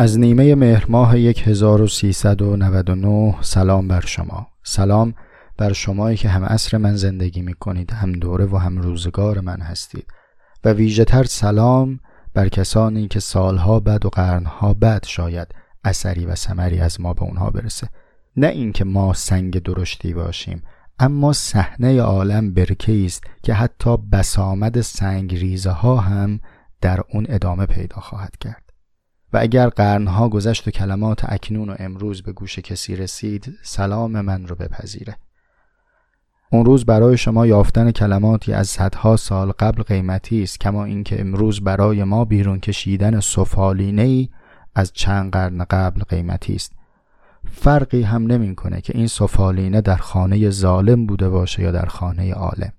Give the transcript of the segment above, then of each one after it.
از نیمه مهر ماه 1399 سلام بر شما. سلام بر شمایی که هم عصر من زندگی می کنید هم دوره و هم روزگار من هستید. و ویژه تر سلام بر کسانی که سالها بعد و قرنها بعد شاید اثری و سمری از ما به اونها برسه. نه اینکه ما سنگ درشتی باشیم اما صحنه عالم برکه است که حتی بسامد سنگ ریزه ها هم در اون ادامه پیدا خواهد کرد. و اگر قرنها گذشت و کلمات اکنون و امروز به گوش کسی رسید سلام من رو بپذیره. اون روز برای شما یافتن کلماتی از صدها سال قبل قیمتی است کما اینکه امروز برای ما بیرون کشیدن سفالینه ای از چند قرن قبل قیمتی است. فرقی هم نمی‌کنه که این سفالینه در خانه ظالم بوده باشه یا در خانه عالم.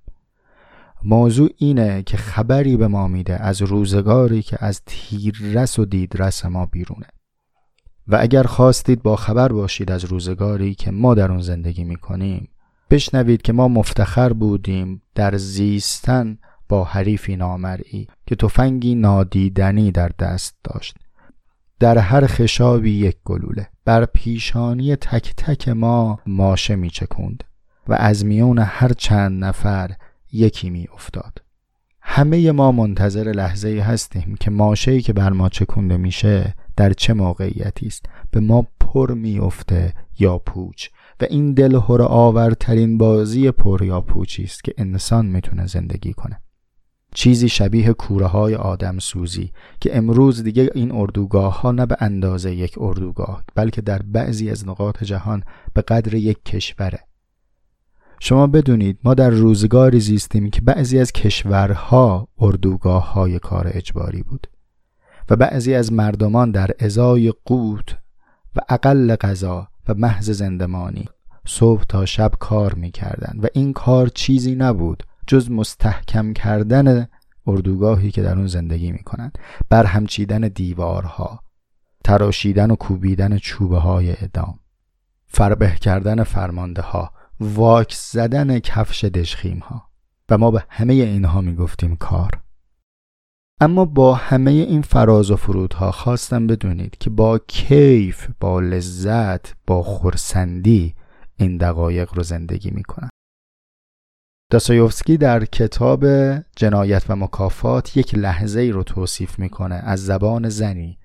موضوع اینه که خبری به ما میده از روزگاری که از تیررس و دیدرس ما بیرونه. و اگر خواستید با خبر باشید از روزگاری که ما در اون زندگی می‌کنیم بشنوید که ما مفتخر بودیم در زیستن با حریفی نامرئی که تفنگی نادیدنی در دست داشت. در هر خشابی یک گلوله. بر پیشانی تک تک ما ماشه می چکوند و از میون هر چند نفر یکی می افتاد همه ما منتظر لحظه هستیم که ماشه‌ای که بر ما چکونده میشه در چه موقعیتی است. به ما پر میافته یا پوچ و این دلهور آورترین بازی پر یا پوچی است که انسان می‌تونه زندگی کنه. چیزی شبیه کوره های آدم سوزی که امروز دیگه این اردوگاه ها نه به اندازه یک اردوگاه بلکه در بعضی از نقاط جهان به قدر یک کشوره. شما بدونید ما در روزگاری زیستیم که بعضی از کشورها اردوگاه های کار اجباری بود و بعضی از مردمان در ازای قوت و اقل غذا و محض زندمانی صبح تا شب کار می‌کردند و این کار چیزی نبود جز مستحکم کردن اردوگاهی که در اون زندگی می‌کنند. برهم چیدن دیوارها تراشیدن و کوبیدن چوبه های ادام فربه کردن فرمانده ها واکس زدن کفش دشخیم ها و ما به همه اینها می‌گفتیم کار. اما با همه این فراز و فرودها خواستم بدونید که با کیف با لذت با خورسندی این دقایق رو زندگی می‌کنن داستایوفسکی در کتاب جنایت و مکافات یک لحظه ای رو توصیف می‌کنه از زبان زنی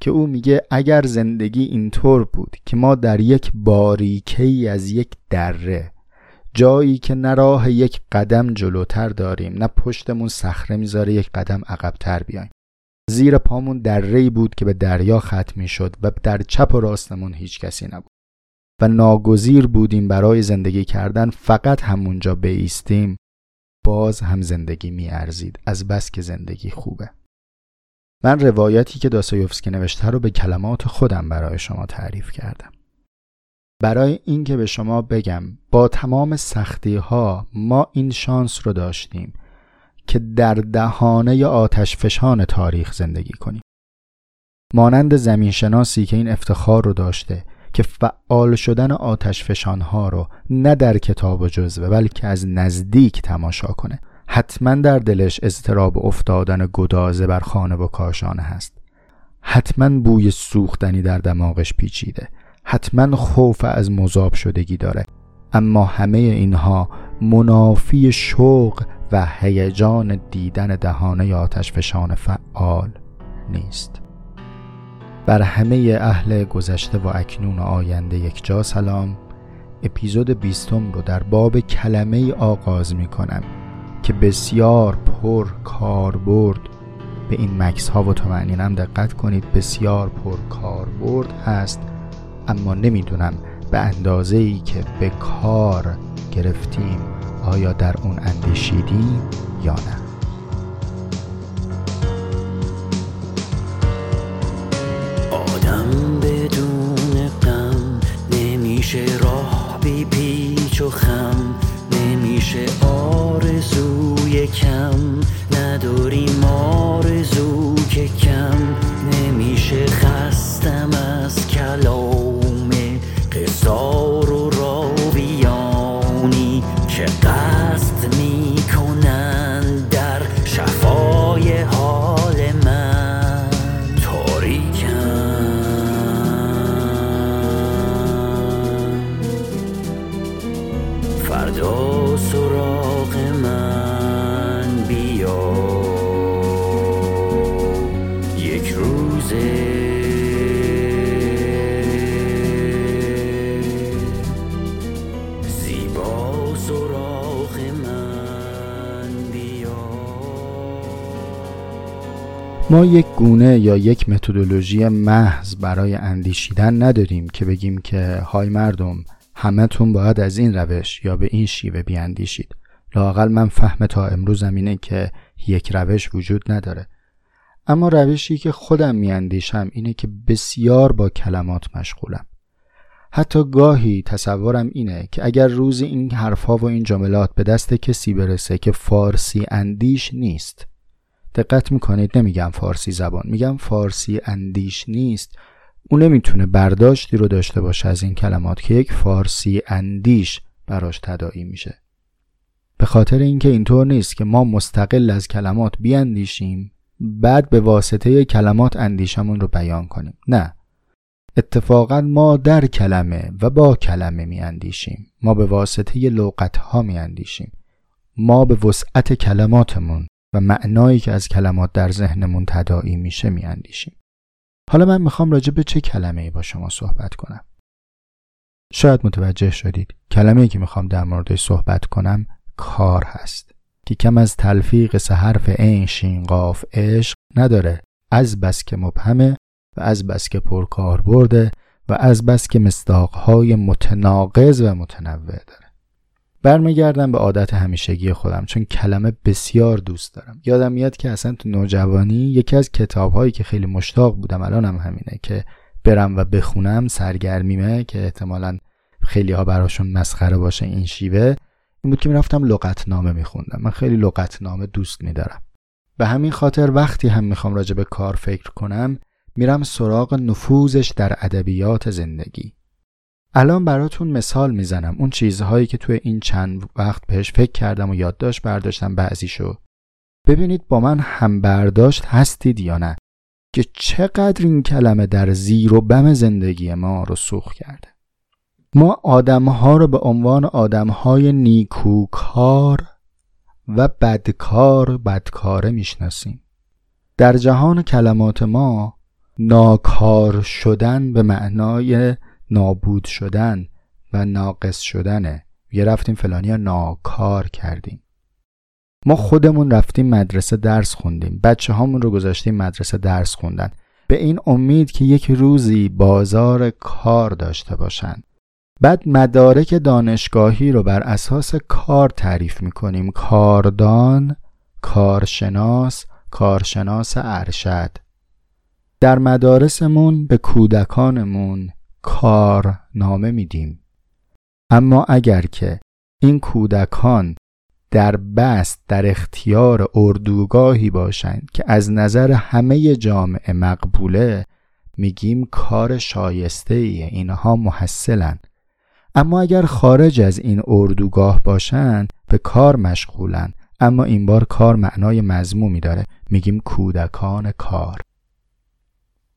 که او میگه اگر زندگی اینطور بود که ما در یک باریکه از یک دره جایی که نه راه یک قدم جلوتر داریم نه پشتمون صخره می‌ذاره یک قدم عقبتر بیایم. زیر پامون دره بود که به دریا ختم می‌شد و در چپ و راستمون هیچ کسی نبود. و ناگزیر بودیم برای زندگی کردن فقط همونجا بیستیم باز هم زندگی میارزید. از بس که زندگی خوبه. من روایتی که داستایوفسکی نوشته رو به کلمات خودم برای شما تعریف کردم. برای اینکه به شما بگم با تمام سختی ها ما این شانس رو داشتیم که در دهانه آتش فشان تاریخ زندگی کنیم. مانند زمین شناسی که این افتخار رو داشته که فعال شدن آتش فشان ها رو نه در کتاب و جزوه بلکه از نزدیک تماشا کنه. حتما در دلش اضطراب افتادن گدازه بر خانه و کاشانه هست. حتما بوی سوختنی در دماغش پیچیده. حتما خوف از مذاب شدگی داره. اما همه اینها منافی شوق و هیجان دیدن دهانه آتش فشان فعال نیست. بر همه اهل گذشته و اکنون و آینده یک جا سلام. اپیزود بیستم رو در باب کلمه آغاز می کنم که بسیار پر کاربرد. به این مکس ها و تمعنینم دقت کنید بسیار پر کاربرد هست. اما نمی‌دونم به اندازه ای که به کار گرفتیم آیا در اون اندیشیدیم یا نه. ما یک گونه یا یک متدولوژی محض برای اندیشیدن نداریم که بگیم که های مردم همتون باید از این روش یا به این شیوه بیاندیشید. لاقل من فهم تا امروزم اینه که یک روش وجود نداره. اما روشی که خودم میاندیشم اینه که بسیار با کلمات مشغولم. حتی گاهی تصورم اینه که اگر روزی این حرفها و این جملات به دست کسی برسه که فارسی اندیش نیست دقت می‌کنید؟ نمیگم فارسی زبان میگم فارسی اندیش نیست. اون نمی‌تونه برداشتی رو داشته باشه از این کلمات که یک فارسی اندیش براش تداعی میشه. به خاطر اینکه اینطور نیست که ما مستقل از کلمات بیاندیشیم بعد به واسطه کلمات اندیشمون رو بیان کنیم. نه. اتفاقا ما در کلمه و با کلمه میاندیشیم. ما به واسطه لغت ها میاندیشیم. ما به وسعت کلماتمون و معنایی که از کلمات در ذهنمون تداعی میشه میاندیشیم. حالا من می‌خوام راجع به چه کلمه ای با شما صحبت کنم؟ شاید متوجه شدید. کلمه ای که می‌خوام در موردش صحبت کنم کار هست که کم از تلفیق سه حرف عین شین قاف عشق نداره. از بس که مبهمه و از بس که پرکار برده و از بس که مصداقهای متناقض و متنوع داره. برمیگردم به عادت همیشگی خودم چون کلمه بسیار دوست دارم. یادم میاد که اصلا تو نوجوانی یکی از کتابهایی که خیلی مشتاق بودم الانم همینه که برم و بخونم سرگرمیمه که احتمالا خیلی ها براشون مسخره باشه این شیوه این بود که می‌رفتم لغتنامه میخوندم. من خیلی لغتنامه دوست میدارم. به همین خاطر وقتی هم می‌خوام راجع به کار فکر کنم میرم سراغ نفوذش در ادبیات زندگی. الان براتون مثال می‌زنم. اون چیزهایی که توی این چند وقت بهش فکر کردم و یادداشت برداشتم بعضیشو. ببینید با من هم برداشت هستید یا نه که چقدر این کلمه در زیر و بم زندگی ما رو سوخ کرده. ما آدمها رو به عنوان آدمهای نیکوکار و بدکار بدکاره می‌شناسیم. در جهان کلمات ما ناکار شدن به معنای نابود شدن و ناقص شدنه. یه رفتیم فلانی ناکار کردیم. ما خودمون رفتیم مدرسه درس خوندیم. بچه هامون رو گذاشتیم مدرسه درس خوندن. به این امید که یک روزی بازار کار داشته باشن. بعد مدارک دانشگاهی رو بر اساس کار تعریف می‌کنیم. کاردان کارشناس کارشناس ارشد. در مدارسمون به کودکانمون کارنامه میدیم. اما اگر که این کودکان در بست در اختیار اردوگاهی باشند که از نظر همه جامعه مقبوله میگیم کار شایسته ای اینها محصلن. اما اگر خارج از این اردوگاه باشند به کار مشغولن. اما این بار کار معنای مضمومی داره. میگیم کودکان کار.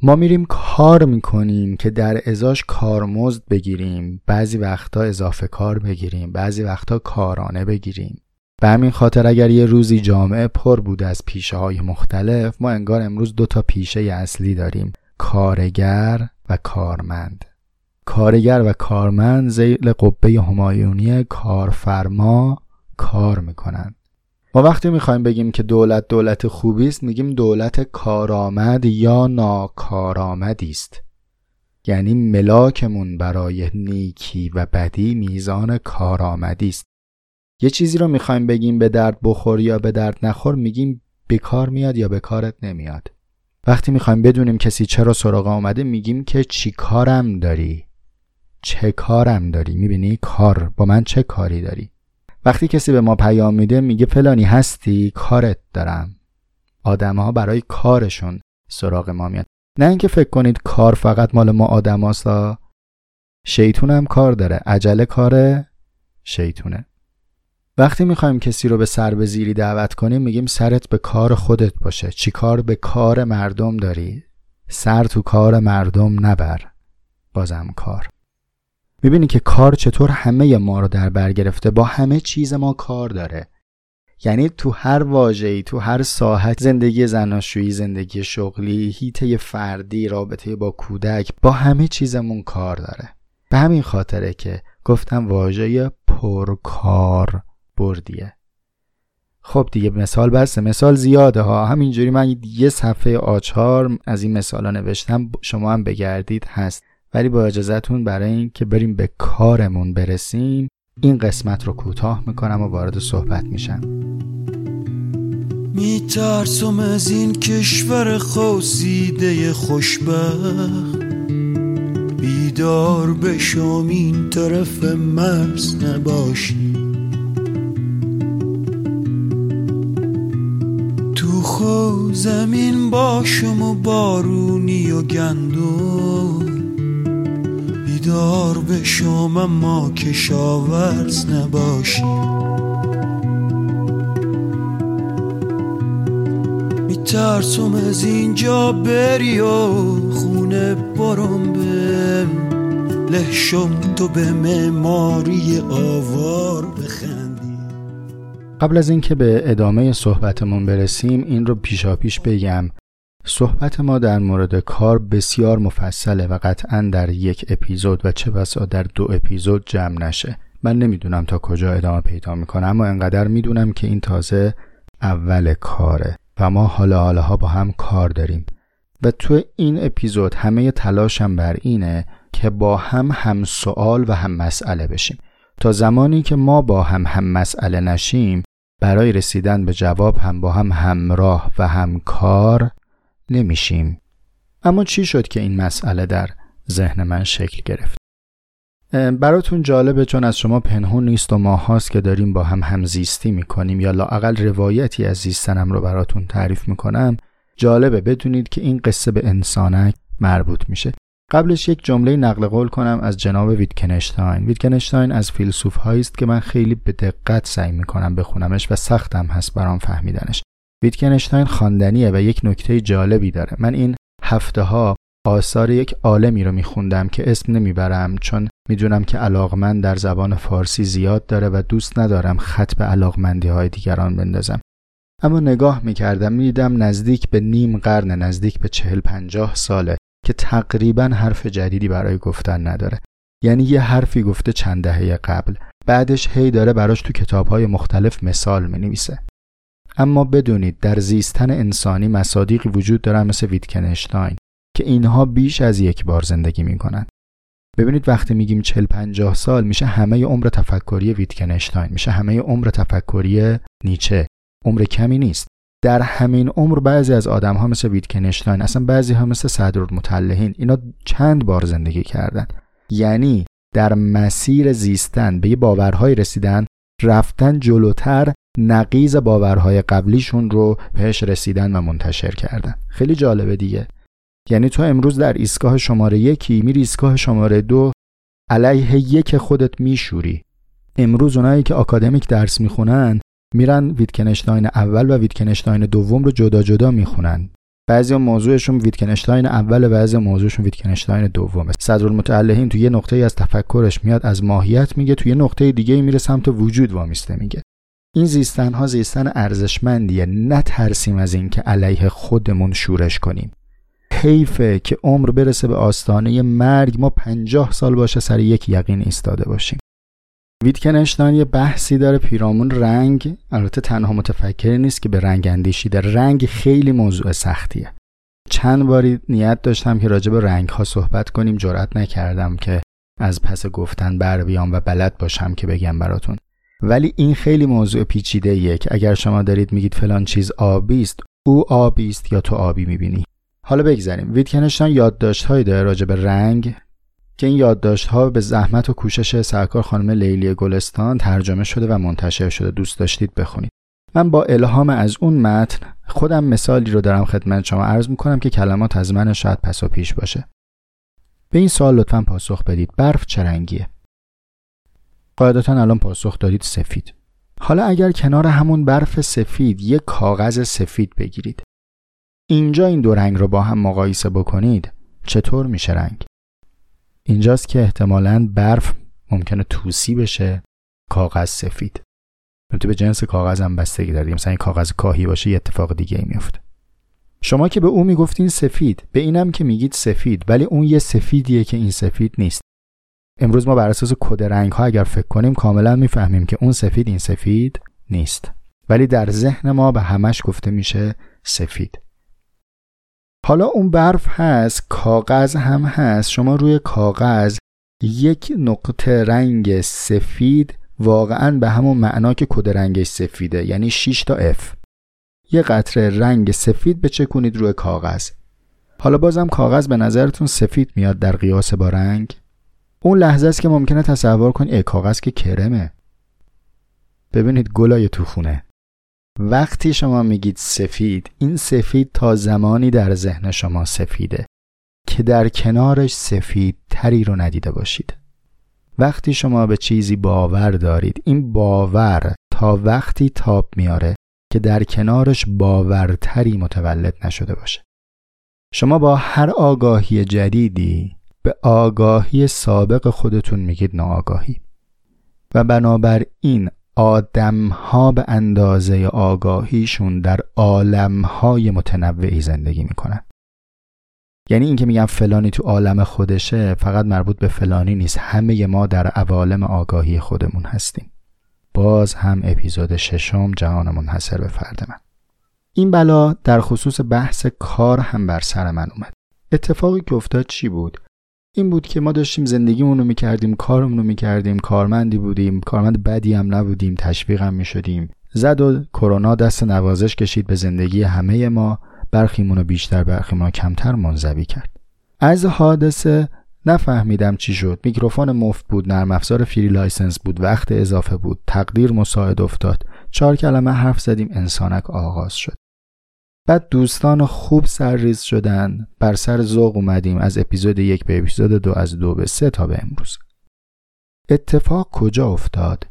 ما میریم کار می‌کنیم که در ازاش کارمزد بگیریم. بعضی وقتا اضافه کار بگیریم بعضی وقتا کارانه بگیریم. به همین خاطر اگر یه روزی جامعه پر بود از پیشه های مختلف ما انگار امروز دو تا پیشه اصلی داریم. کارگر و کارمند. کارگر و کارمند زیل قبه همایونی کارفرما کار می‌کنند ما وقتی می‌خوایم بگیم که دولت دولت خوبی است میگیم دولت کارآمد یا ناکارآمدی است یعنی ملاکمون برای نیکی و بدی میزان کارآمدی است یه چیزی رو می‌خوایم بگیم به درد بخور یا به درد نخور میگیم به کار میاد یا به کارت نمیاد. وقتی می‌خوایم بدونیم کسی چرا سراغ آمده میگیم که چی کارم داری؟ چه کارم داری؟ می‌بینی کار با من چه کاری داری؟ وقتی کسی به ما پیام میده میگه فلانی هستی کارت دارم. آدمها برای کارشون سراغ ما میاد نه اینکه فکر کنید کار فقط مال ما آدم هاستا شیطون هم کار داره. عجله کاره شیطونه. وقتی می‌خوایم کسی رو به سر به زیری دعوت کنیم میگیم سرت به کار خودت باشه. چی کار؟ به کار مردم داری. سر تو کار مردم نبر. بازم کار. می‌بینی که کار چطور همه ما رو در بر گرفته با همه چیز ما کار داره. یعنی تو هر واژه‌ای تو هر ساحت زندگی زناشویی زندگی شغلی هیته فردی رابطه با کودک با همه چیزمون کار داره. به همین خاطره که گفتم واژه پرکار بردیه. خب دیگه مثال بسته مثال زیاده ها. همینجوری من یه صفحه آچار از این مثال ها نوشتم شما هم بگردید هست. ولی با اجازهتون برای اینکه بریم به کارمون برسیم این قسمت رو کوتاه می‌کنم و وارد صحبت میشم. میترسم از این کشور خوزیده خوشبخت. بیدار بشم این طرف مرز نباشی. تو خو زمین باشم و بارونی و گندم. بیدار بشم اما کشاورز نباشی. میترسم از اینجا بری و خونه برم به لحشم تو به معماری آوار بخندی. قبل از اینکه به ادامه صحبتمون برسیم این رو پیشا پیش بگم. صحبت ما در مورد کار بسیار مفصله و قطعا در یک اپیزود و چه بسا در دو اپیزود جمع نشه. من نمی‌دونم تا کجا ادامه پیدا می‌کنم اما انقدر می‌دونم که این تازه اول کاره و ما حالا حالا با هم کار داریم. و تو این اپیزود همه تلاشم بر اینه که با هم هم سوال و هم مسئله بشیم. تا زمانی که ما با هم هم مسئله نشیم برای رسیدن به جواب هم با هم همراه و هم کار نمیشیم. اما چی شد که این مسئله در ذهن من شکل گرفت؟ براتون جالبه چون از شما پنهون نیست و ما هاست که داریم با هم همزیستی می‌کنیم یا لاقل روایتی از زیستنم رو براتون تعریف می‌کنم. جالبه بدونید که این قصه به انسانک مربوط میشه. قبلش یک جمله نقل قول کنم از جناب ویتکنشتاین. ویتکنشتاین از فیلسوف هایی است که من خیلی به دقت سعی می‌کنم بخونمش و سختم هست برام فهمیدنش. ویتکنشتاین خواندنیه و یک نکته جالبی داره. من این هفته ها آثار یک عالمی رو میخوندم که اسم نمی‌برم چون می‌دونم که علاقمند در زبان فارسی زیاد داره و دوست ندارم خط به علاقمندی های دیگران بندازم. اما نگاه می‌کردم می‌دیدم نزدیک به نیم قرن نزدیک به چهل پنجاه ساله که تقریبا حرف جدیدی برای گفتن نداره. یعنی یه حرفی گفته چند دهه قبل. بعدش هی داره براش تو کتابهای مختلف مثال می‌نویسه. اما بدونید در زیستن انسانی مصادیقی وجود دارن مثل ویتکنشتاین که اینها بیش از یک بار زندگی می‌کنن ببینید وقتی میگیم 40 50 سال میشه همه عمر تفکری ویتکنشتاین میشه همه عمر تفکری نیچه. عمر کمی نیست. در همین عمر بعضی از آدم ها مثل ویتکنشتاین اصلا بعضی ها مثل صدرالمطلحین اینا چند بار زندگی کردن. یعنی در مسیر زیستن به یه باورهای رسیدن رفتن جلوتر نقیز باورهای قبلیشون رو بهش رسیدن و منتشر کردن. خیلی جالبه دیگه. یعنی تو امروز در ایستگاه شماره یکی میری ایستگاه شماره دو علیه یک خودت میشوری. امروز اونایی که آکادمیک درس می‌خونن میرن ویتکنشتاین اول و ویتکنشتاین دوم رو جدا جدا می‌خونن. بعضی موضوعشون ویتکنشتاین اول بعضی موضوعشون ویتکنشتاین دومه. صدرالمتعلهین تو یه نقطه از تفکرش میاد از ماهیت میگه تو یه نقطه دیگه میره سمت وجود وامیسته میگه. این زیستن ها زیستن ارزشمندیه نترسیم از اینکه علیه خودمون شورش کنیم. حیفه که عمر برسه به آستانه مرگ ما پنجاه سال باشه سر یک یقین ایستاده باشیم. ویتکنشتاین یه بحثی داره پیرامون رنگ. البته تنها متفکر نیست که به رنگ اندیشیده رنگ خیلی موضوع سختیه. چند باری نیت داشتم که راجع به رنگ ها صحبت کنیم. جرأت نکردم که از پس گفتن بر بیام و بلد باشم که بگم براتون. ولی این خیلی موضوع پیچیده یک اگر شما دارید میگید فلان چیز آبی است او آبی است یا تو آبی می‌بینی؟ حالا بگذریم ویتکنشتاین یادداشتهایی داره راجع به رنگ. که این یادداشت‌ها به زحمت و کوشش سرکار خانم لیلی گلستان ترجمه شده و منتشر شده. دوست داشتید بخونید. من با الهام از اون متن خودم مثالی رو دارم خدمت شما. عرض می‌کنم که کلمات از من شاید پس و پیش باشه. به این سوال لطفا پاسخ بدید. برف چه رنگیه؟ قاعدتا الان پاسخ دادید سفید. حالا اگر کنار همون برف سفید یک کاغذ سفید بگیرید. اینجا این دو رنگ رو با هم مقایسه بکنید چطور میشه رنگ؟ اینجاست که احتمالا برف ممکنه توسی بشه. کاغذ سفید. البته به جنس کاغذ هم بستگی داره. مثلا این کاغذ کاهی باشه یه اتفاق دیگه ای میفته شما که به او می‌گفتین سفید به اینم که میگید سفید ولی اون یه سفیدیه که این سفید نیست. امروز ما بر اساس کد رنگ ها اگر فکر کنیم کاملا می‌فهمیم که اون سفید این سفید نیست. ولی در ذهن ما به همش گفته میشه سفید. حالا اون برف هست کاغذ هم هست. شما روی کاغذ یک نقطه رنگ سفید واقعا به همون معنا که کد رنگش سفیده یعنی 6 تا F. یه قطره رنگ سفید بچکونید روی کاغذ. حالا بازم کاغذ به نظرتون سفید میاد در قیاس با رنگ؟ اون لحظه است که ممکنه تصور کنید ای کاغذ که کرمه. ببینید گلای تو خونه. وقتی شما میگید سفید این سفید تا زمانی در ذهن شما سفیده که در کنارش سفید تری رو ندیده باشید. وقتی شما به چیزی باور دارید این باور تا وقتی تاب میاره که در کنارش باورتری متولد نشده باشه. شما با هر آگاهی جدیدی به آگاهی سابق خودتون میگید ناآگاهی. و بنابراین آدم ها به اندازه آگاهیشون در عالم های متنوعی زندگی می‌کنن. یعنی اینکه میگم فلانی تو عالم خودشه فقط مربوط به فلانی نیست. همه ما در عوالم آگاهی خودمون هستیم. باز هم اپیزود ششم جهان منحصر به فرد من. این بلا در خصوص بحث کار هم بر سر من اومد. اتفاقی که افتاد چی بود؟ این بود که ما داشتیم زندگیمون رو می‌کردیم کارمون رو می‌کردیم کارمندی بودیم کارمند بدی هم نبودیم تشویق هم می‌شدیم. زد و کرونا دست نوازش کشید به زندگی همه ما. برخیمون رو بیشتر برخیمون رو کمتر منزوی کرد. از حادثه نفهمیدم چی شد. میکروفون مفت بود نرم افزار free license بود وقت اضافه بود تقدیر مساعد افتاد. چهار کلمه حرف زدیم انسانک آغاز شد. بعد دوستان خوب سرریز شدن. بر سر ذوق اومدیم. از اپیزود یک به اپیزود دو از دو به سه تا به امروز. اتفاق کجا افتاد؟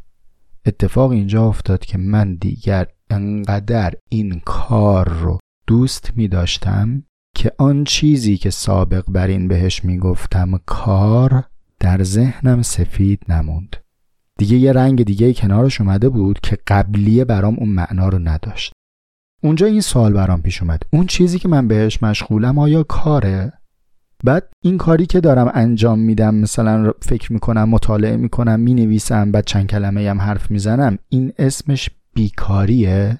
اتفاق اینجا افتاد که من دیگر انقدر این کار رو دوست می داشتم که آن چیزی که سابق بر این بهش می گفتم کار در ذهنم سفید نموند. دیگه یه رنگ دیگه کنارش اومده بود که قبلیه برام اون معنا رو نداشت. اونجا این سوال برام پیش اومد. اون چیزی که من بهش مشغولم آیا کاره؟ بعد این کاری که دارم انجام میدم مثلا فکر می‌کنم مطالعه می‌کنم می‌نویسم بعد چند کلمه هم حرف می‌زنم این اسمش بیکاریه؟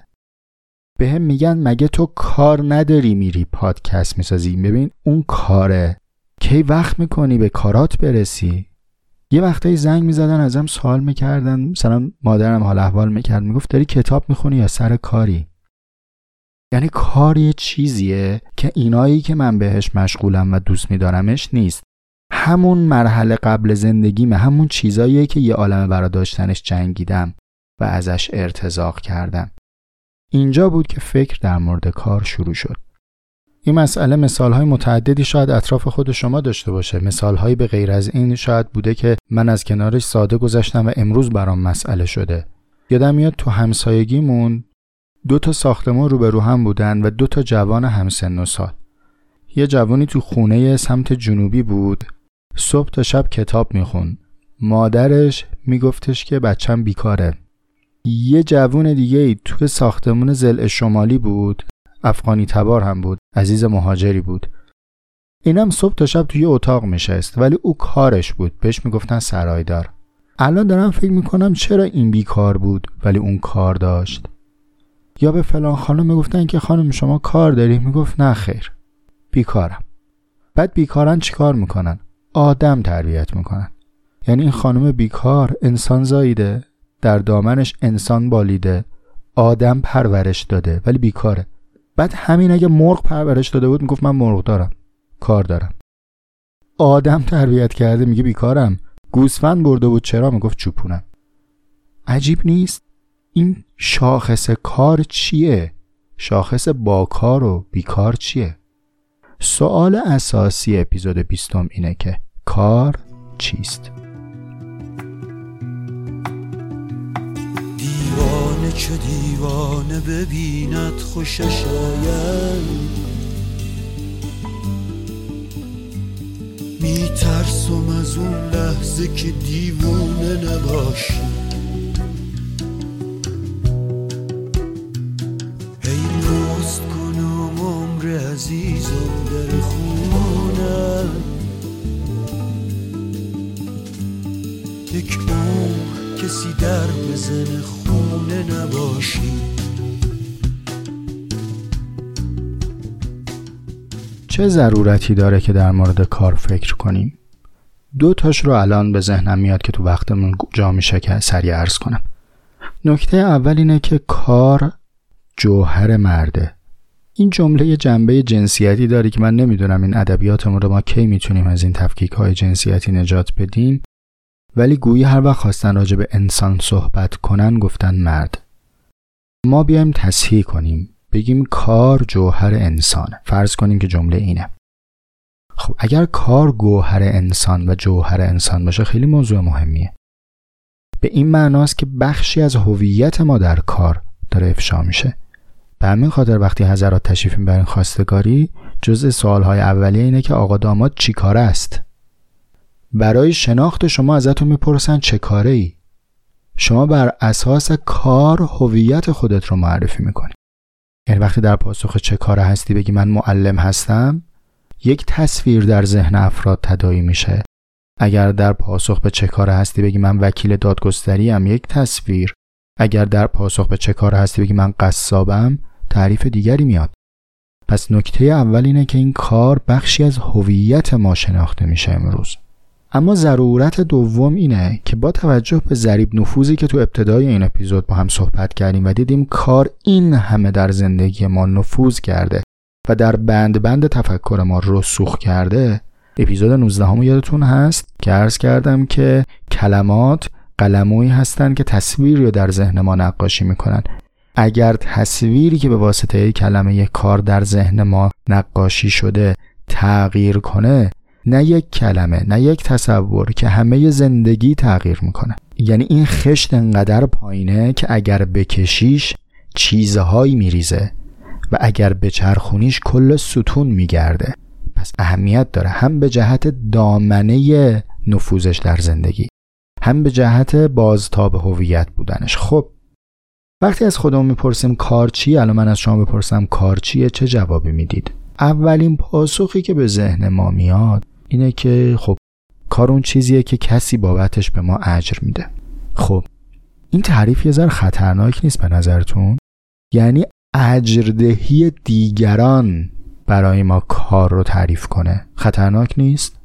به هم میگن مگه تو کار نداری میری پادکست می‌سازی؟ ببین اون کاره. کی وقت می‌کنی به کارات برسی؟ یه وقتایی زنگ می‌زدن ازم سوال می‌کردن. مثلا مادرم حال احوال می‌کرد می‌گفت داری کتاب می‌خونی یا سر کاری؟ یعنی کار یه چیزیه که اینایی که من بهش مشغولم و دوست میدارمش نیست. همون مرحله قبل زندگیمه همون چیزاییه که یه عالم برا داشتنش جنگیدم و ازش ارتزاق کردم. اینجا بود که فکر در مورد کار شروع شد. این مسئله مثالهای متعددی شاید اطراف خود شما داشته باشه. مثالهایی به غیر از این شاید بوده که من از کنارش ساده گذشتم و امروز برام مسئله شده. یادم میاد تو همسایگیمون دو تا ساختمان روبرو هم بودن و دو تا جوان همسن و سال. یه جوانی تو خونه سمت جنوبی بود. صبح تا شب کتاب میخون. مادرش میگفتش که بچم بیکاره. یه جوون دیگه ای تو ساختمون زل شمالی بود. افغانی تبار هم بود. عزیز مهاجری بود. اینم صبح تا شب توی اتاق میشست ولی او کارش بود. بهش می‌گفتن سرایدار. الان دارم فکر می‌کنم چرا این بیکار بود ولی اون کار داشت. یا به فلان خانم می‌گفتن که خانم شما کار داری؟ می‌گفت نه خیر. بیکارم. بعد بیکارن چیکار می‌کنن؟ آدم تربیت می‌کنن. یعنی این خانم بیکار انسان زاییده در دامنش انسان بالیده آدم پرورش داده ولی بیکاره. بعد همین اگه مرغ پرورش داده بود می‌گفت من مرغ دارم. کار دارم. آدم تربیت کرده میگه بیکارم. گوسفند برده بود چرا؟ می‌گفت چوپونم. عجیب نیست؟ این شاخص کار چیه؟ شاخص باکار و بیکار چیه؟ سوال اساسی اپیزود بیستم اینه که کار چیست؟ دیوانه چه دیوانه ببیند خوشش آید میترسم از اون لحظه که دیوونه نباشی. عزیزم در خونه یک عمر کسی در بزن خونه نباشی. چه ضرورتی داره که در مورد کار فکر کنیم؟ دو تاش رو الان به ذهنم میاد که تو وقتمون جا میشه که سریع عرض کنم. نکته اول اینه که کار جوهر مرده. این جمله جنبه جنسیتی داره که من نمی‌دونم این ادبیاتمون رو ما کی می‌تونیم از این تفکیک های جنسیتی نجات بدیم. ولی گویی هر وقت خواستن راجع به انسان صحبت کنن گفتن مرد. ما بیایم تصحیح کنیم. بگیم کار جوهر انسانه فرض کنیم که جمله اینه. خب اگر کار گوهر انسان و جوهر انسان باشه خیلی موضوع مهمیه. به این معناست که بخشی از هویت ما در کار داره افشا میشه. به همین خاطر وقتی حضرات تشریف می‌برین خواستگاری جزء سوالهای اولیه اینه که آقا داماد چی کاره است؟ برای شناخت شما ازتون می‌پرسن چه کاره ای؟ شما بر اساس کار هویت خودت رو معرفی می‌کنی. یعنی وقتی در پاسخ چه کار هستی بگی من معلم هستم یک تصویر در ذهن افراد تدایی میشه. اگر در پاسخ به چه کار هستی بگی من وکیل دادگستری ام یک تصویر. اگر در پاسخ به چه کار هستی بگی من قصابم تعریف دیگری میاد. پس نکته اول اینه که این کار بخشی از هویت ما شناخته میشه امروز. اما ضرورت دوم اینه که با توجه به ذریب نفوذی که تو ابتدای این اپیزود با هم صحبت کردیم و دیدیم کار این همه در زندگی ما نفوذ کرده و در بند بند تفکر ما رسوخ کرده اپیزود 19 هم یادتون هست که عرض کردم که کلمات قلمویی هستند که تصویری رو در ذهن ما نقاشی می‌کنن. اگر تصویری که به واسطه کلمه کار در ذهن ما نقاشی شده تغییر کنه نه یک کلمه نه یک تصور که همه زندگی تغییر می‌کنه. یعنی این خشت انقدر پایینه که اگر بکشیش چیزهایی میریزه و اگر بچرخونیش کل ستون میگرده. پس اهمیت داره. هم به جهت دامنه نفوذش در زندگی هم به جهت بازتاب هویت بودنش. خب وقتی از خودمون می‌پرسیم کار چیه الان من از شما بپرسم کار چیه چه جوابی می‌دید؟ اولین پاسخی که به ذهن ما میاد اینه که خب کار اون چیزیه که کسی بابتش به ما اجر میده. خب این تعریف یه ذره خطرناک نیست به نظرتون؟ یعنی اجردهی دیگران برای ما کار رو تعریف کنه. خطرناک نیست؟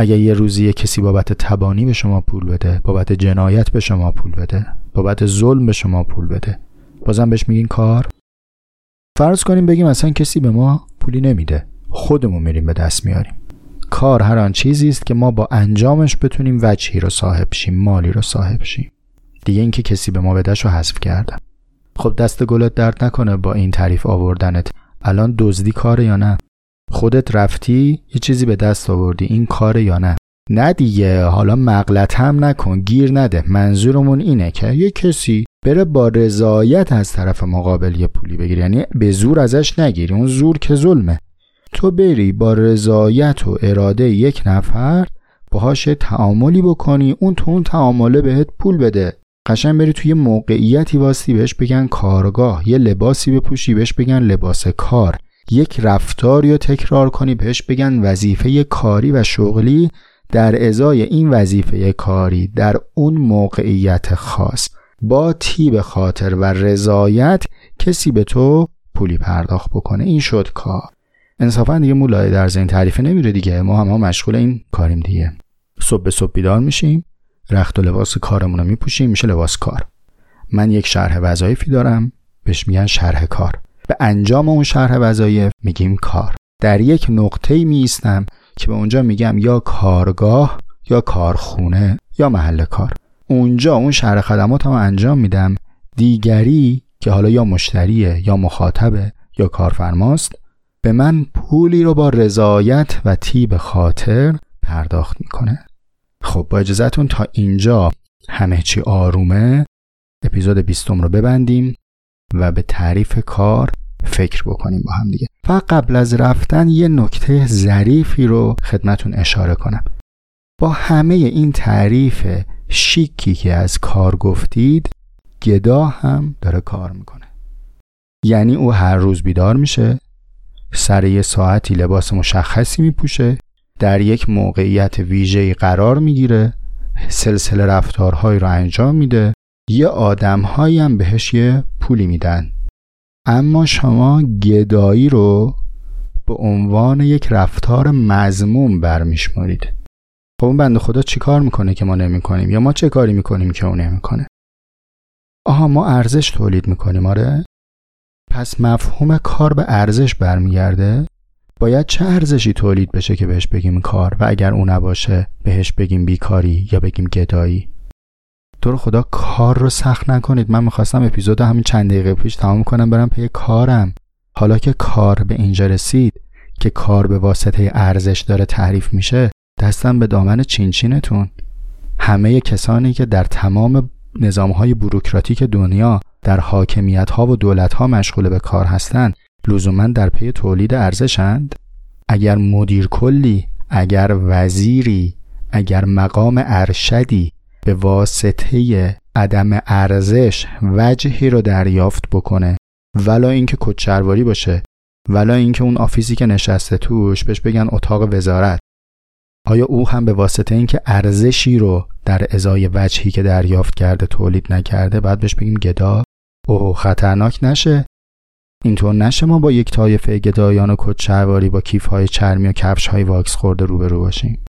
اگر یه روزی یه کسی بابت تبانی به شما پول بده بابت جنایت به شما پول بده بابت ظلم به شما پول بده. بازم بهش میگین کار؟ فرض کنیم بگیم اصلا کسی به ما پولی نمیده. خودمون میریم به دست میاریم. کار هر آن چیزی است که ما با انجامش بتونیم وجهی رو صاحب شیم مالی رو صاحب شیم. دیگه اینکه کسی به ما بدهش رو حذف کردم خب دست گلت درد نکنه با این تعریف آوردنت. الان دزدی کاره یا نه؟ خودت رفتی یه چیزی به دست آوردی این کاره یا نه؟ نه دیگه حالا مغلط هم نکن گیر نده. منظورمون اینه که یه کسی بره با رضایت از طرف مقابل یه پولی بگیری یعنی به زور ازش نگیری اون زور که ظلمه. تو بری با رضایت و اراده یک نفر باهاش تعاملی بکنی اون تو اون تعامله بهت پول بده. قشن بری توی موقعیتی واستی بهش بگن کارگاه یه لباسی بپوشی بهش بگن لباس کار. یک رفتاری رو تکرار کنی بهش بگن وظیفه کاری و شغلی. در ازای این وظیفه کاری در اون موقعیت خاص با تیب خاطر و رضایت کسی به تو پولی پرداخت بکنه. این شد کار. انصافا دیگه مولای در این تعریفه نمیره دیگه. ما هم, مشغول این کاریم دیگه. صبح به صبح بیدار میشیم. رخت و لباس کارمون رو میپوشیم. میشه لباس کار. من یک شرح وظایفی دارم. بهش میگن شرح کار. به انجام اون شرح وظایف میگیم کار. در یک نقطه می ایستم که به اونجا میگم یا کارگاه یا کارخونه یا محل کار. اونجا اون شرح خدمات هم انجام میدم دیگری که حالا یا مشتریه یا مخاطبه یا کارفرماست به من پولی رو با رضایت و تیب خاطر پرداخت می‌کنه. خب با اجازهتون تا اینجا همه چی آرومه اپیزود بیستم رو ببندیم و به تعریف کار فکر بکنیم با هم دیگه. و قبل از رفتن یه نکته ظریفی رو خدمتون اشاره کنم. با همه این تعریف شیکی که از کار گفتید گدا هم داره کار می‌کنه. یعنی او هر روز بیدار میشه سر یه ساعتی لباس مشخصی میپوشه در یک موقعیت ویژه‌ای قرار می‌گیره سلسله رفتارهایی رو انجام میده یه آدمهایی هم بهش یه پولی میدن. اما شما گدایی رو به عنوان یک رفتار مزموم برمیشمارید. خب اون بنده خدا چی کار می‌کنه که ما نمی‌کنیم؟ یا ما چه کاری می‌کنیم که اون نمی‌کنه؟ آها ما ارزش تولید می‌کنیم آره. پس مفهوم کار به ارزش برمیگرده. باید چه ارزشی تولید بشه که بهش بگیم کار؟ و اگر اون نباشه بهش بگیم بیکاری یا بگیم گدایی؟ تو رو خدا کار رو سخت نکنید. من می‌خواستم اپیزود همین چند دقیقه پیش تمام کنم برم پی کارم. حالا که کار به اینجا رسید که کار به واسطه ارزش داره تعریف میشه دستم به دامن چینچینتون. همه کسانی که در تمام نظامهای بروکراتیک دنیا در حاکمیت ها و دولت ها مشغول به کار هستند لزوما در پی تولید ارزشند اگر مدیر کلی اگر وزیری اگر مقام ارشدی به واسطه عدم ارزش وجهی رو دریافت بکنه. ولا اینکه کچرواری باشه. ولا اینکه اون آفیسی که نشسته توش بهش بگن اتاق وزارت. آیا او هم به واسطه اینکه ارزشی رو در ازای وجهی که دریافت کرده تولید نکرده بعد بهش بگیم گدا؟ اوه خطرناک نشه. اینطور نشه ما با یک طایفه گدایان و کچرواری با کیف های چرمی و کفش های واکس خورده روبرو باشیم.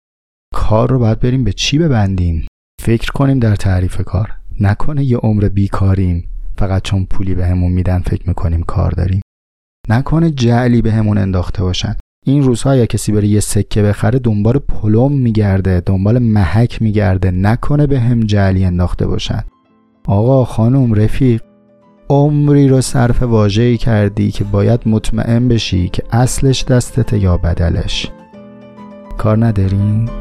کار رو باید بریم به چی ببندیم؟ فکر کنیم در تعریف کار. نکنه یه عمر بیکاریم فقط چون پولی بهمون به میدن فکر می‌کنیم کار داریم. نکنه جعلی بهمون به انداخته باشن. این روزها یا کسی بره یه سکه بخره دنبال پلم میگرده دنبال محک میگرده. نکنه به هم جعلی انداخته باشن. آقا خانم رفیق عمری رو صرف واجهی کردی که باید مطمئن بشی که اصلش دستته یا بدلش. کار نداریم؟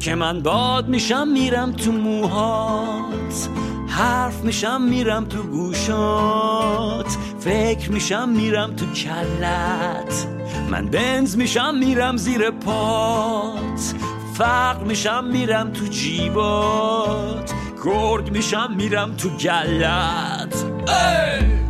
که من باد میشم میرم تو موهات. حرف میشم میرم تو گوشات. فکر میشم میرم تو کلت. من بنز میشم میرم زیر پات. فقر میشم میرم تو جیبات. گرگ میشم میرم تو گلت. ای!